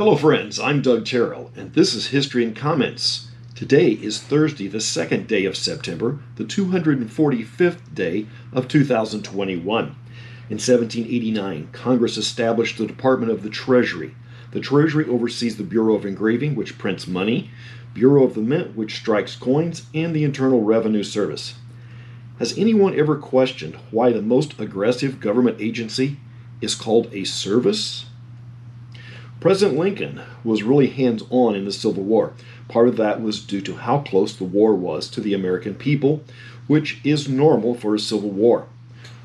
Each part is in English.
Hello, friends. I'm Doug Terrell, and this is History and Comments. Today is Thursday, the second day of September, the 245th day of 2021. In 1789, Congress established the Department of the Treasury. The Treasury oversees the Bureau of Engraving, which prints money, Bureau of the Mint, which strikes coins, and the Internal Revenue Service. Has anyone ever questioned why the most aggressive government agency is called a service? President Lincoln was really hands on in the Civil War. Part of that was due to how close the war was to the American people, which is normal for a civil war.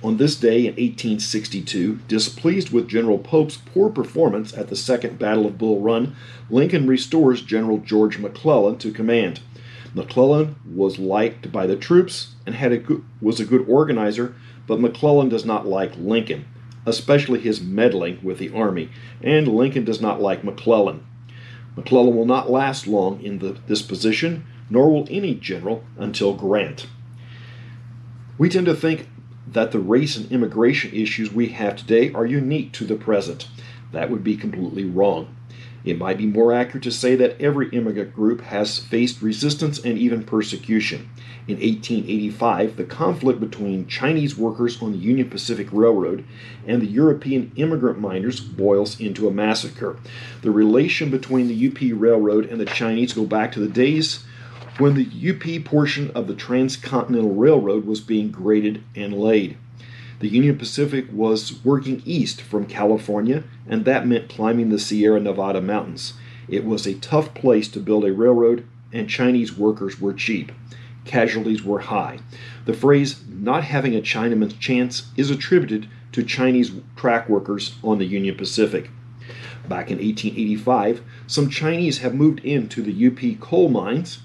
On this day in 1862, displeased with General Pope's poor performance at the Second Battle of Bull Run, Lincoln restores General George McClellan to command. McClellan was liked by the troops and had a good, was a good organizer, but McClellan does not like Lincoln especially his meddling with the army, and Lincoln does not like McClellan. McClellan will not last long in the, this position, nor will any general until Grant. We tend to think that the race and immigration issues we have today are unique to the present. That would be completely wrong. It might be more accurate to say that every immigrant group has faced resistance and even persecution. In 1885, the conflict between Chinese workers on the Union Pacific Railroad and the European immigrant miners boils into a massacre. The relation between the UP Railroad and the Chinese go back to the days when the UP portion of the Transcontinental Railroad was being graded and laid. The Union Pacific was working east from California, and that meant climbing the Sierra Nevada mountains. It was a tough place to build a railroad, and Chinese workers were cheap. Casualties were high. The phrase, not having a Chinaman's chance, is attributed to Chinese track workers on the Union Pacific. Back in 1885, some Chinese have moved into the UP coal mines.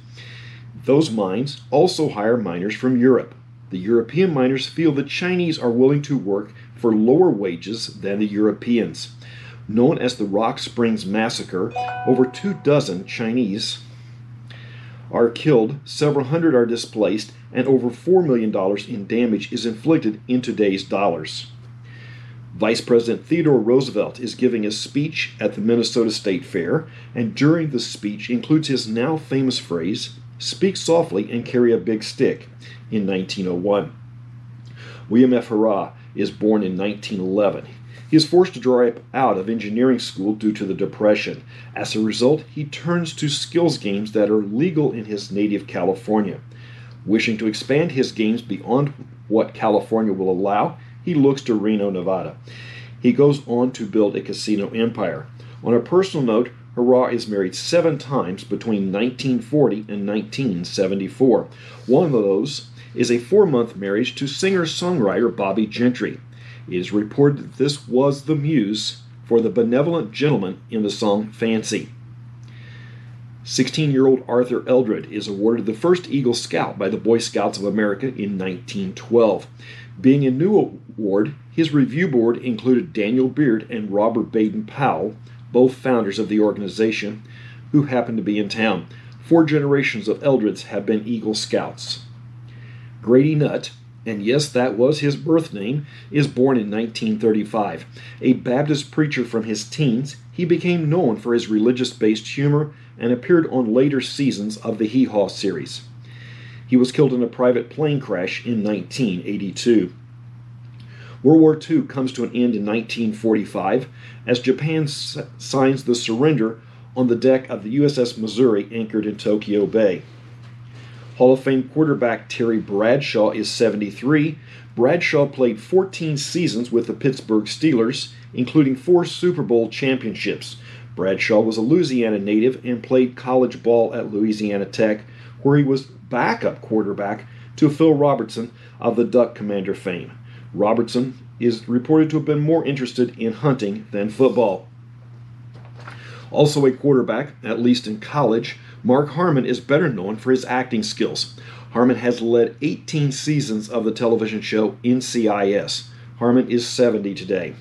Those mines also hire miners from Europe. The European miners feel the Chinese are willing to work for lower wages than the Europeans. Known as the Rock Springs Massacre, over two dozen Chinese are killed, several hundred are displaced, and over $4 million in damage is inflicted in today's dollars. Vice President Theodore Roosevelt is giving a speech at the Minnesota State Fair, and during the speech includes his now famous phrase, Speak softly and carry a big stick in 1901. William F. Harrah is born in 1911. He is forced to drop out of engineering school due to the Depression. As a result, he turns to skills games that are legal in his native California. Wishing to expand his games beyond what California will allow, he looks to Reno, Nevada. He goes on to build a casino empire. On a personal note, Harrah is married seven times between 1940 and 1974. One of those is a four month marriage to singer songwriter Bobbie Gentry. It is reported that this was the muse for the benevolent gentleman in the song Fancy. 16 year old Arthur Eldred is awarded the first Eagle Scout by the Boy Scouts of America in 1912. Being a new award, his review board included Daniel Beard and Robert Baden Powell, both founders of the organization, who happened to be in town. Four generations of Eldreds have been Eagle Scouts. Grady Nutt, and yes, that was his birth name, is born in 1935. A Baptist preacher from his teens, he became known for his religious based humor and appeared on later seasons of the Hee Haw series. He was killed in a private plane crash in 1982. World War II comes to an end in 1945 as Japan s- signs the surrender on the deck of the USS Missouri anchored in Tokyo Bay. Hall of Fame quarterback Terry Bradshaw is 73. Bradshaw played 14 seasons with the Pittsburgh Steelers, including four Super Bowl championships. Bradshaw was a Louisiana native and played college ball at Louisiana Tech, where he was backup quarterback to Phil Robertson of the Duck Commander fame. Robertson is reported to have been more interested in hunting than football. Also a quarterback, at least in college, Mark Harmon is better known for his acting skills. Harmon has led 18 seasons of the television show NCIS. Harmon is 70 today.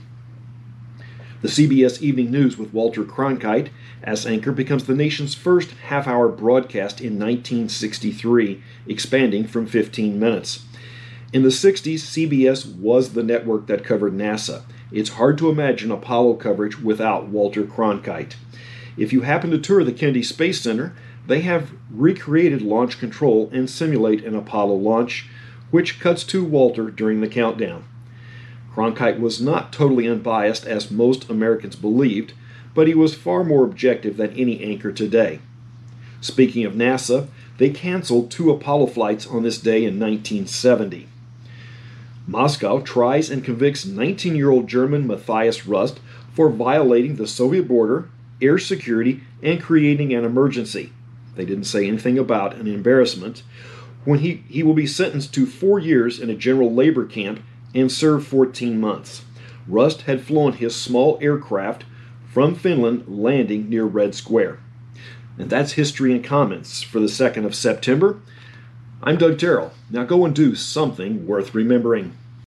The CBS Evening News with Walter Cronkite as anchor becomes the nation's first half hour broadcast in 1963, expanding from 15 minutes. In the 60s, CBS was the network that covered NASA. It's hard to imagine Apollo coverage without Walter Cronkite. If you happen to tour the Kennedy Space Center, they have recreated launch control and simulate an Apollo launch, which cuts to Walter during the countdown. Cronkite was not totally unbiased as most Americans believed, but he was far more objective than any anchor today. Speaking of NASA, they canceled two Apollo flights on this day in 1970. Moscow tries and convicts 19 year old German Matthias Rust for violating the Soviet border, air security, and creating an emergency. They didn't say anything about an embarrassment. When he, he will be sentenced to four years in a general labor camp and serve 14 months. Rust had flown his small aircraft from Finland, landing near Red Square. And that's history and comments for the 2nd of September. I'm Doug Terrell. Now go and do something worth remembering.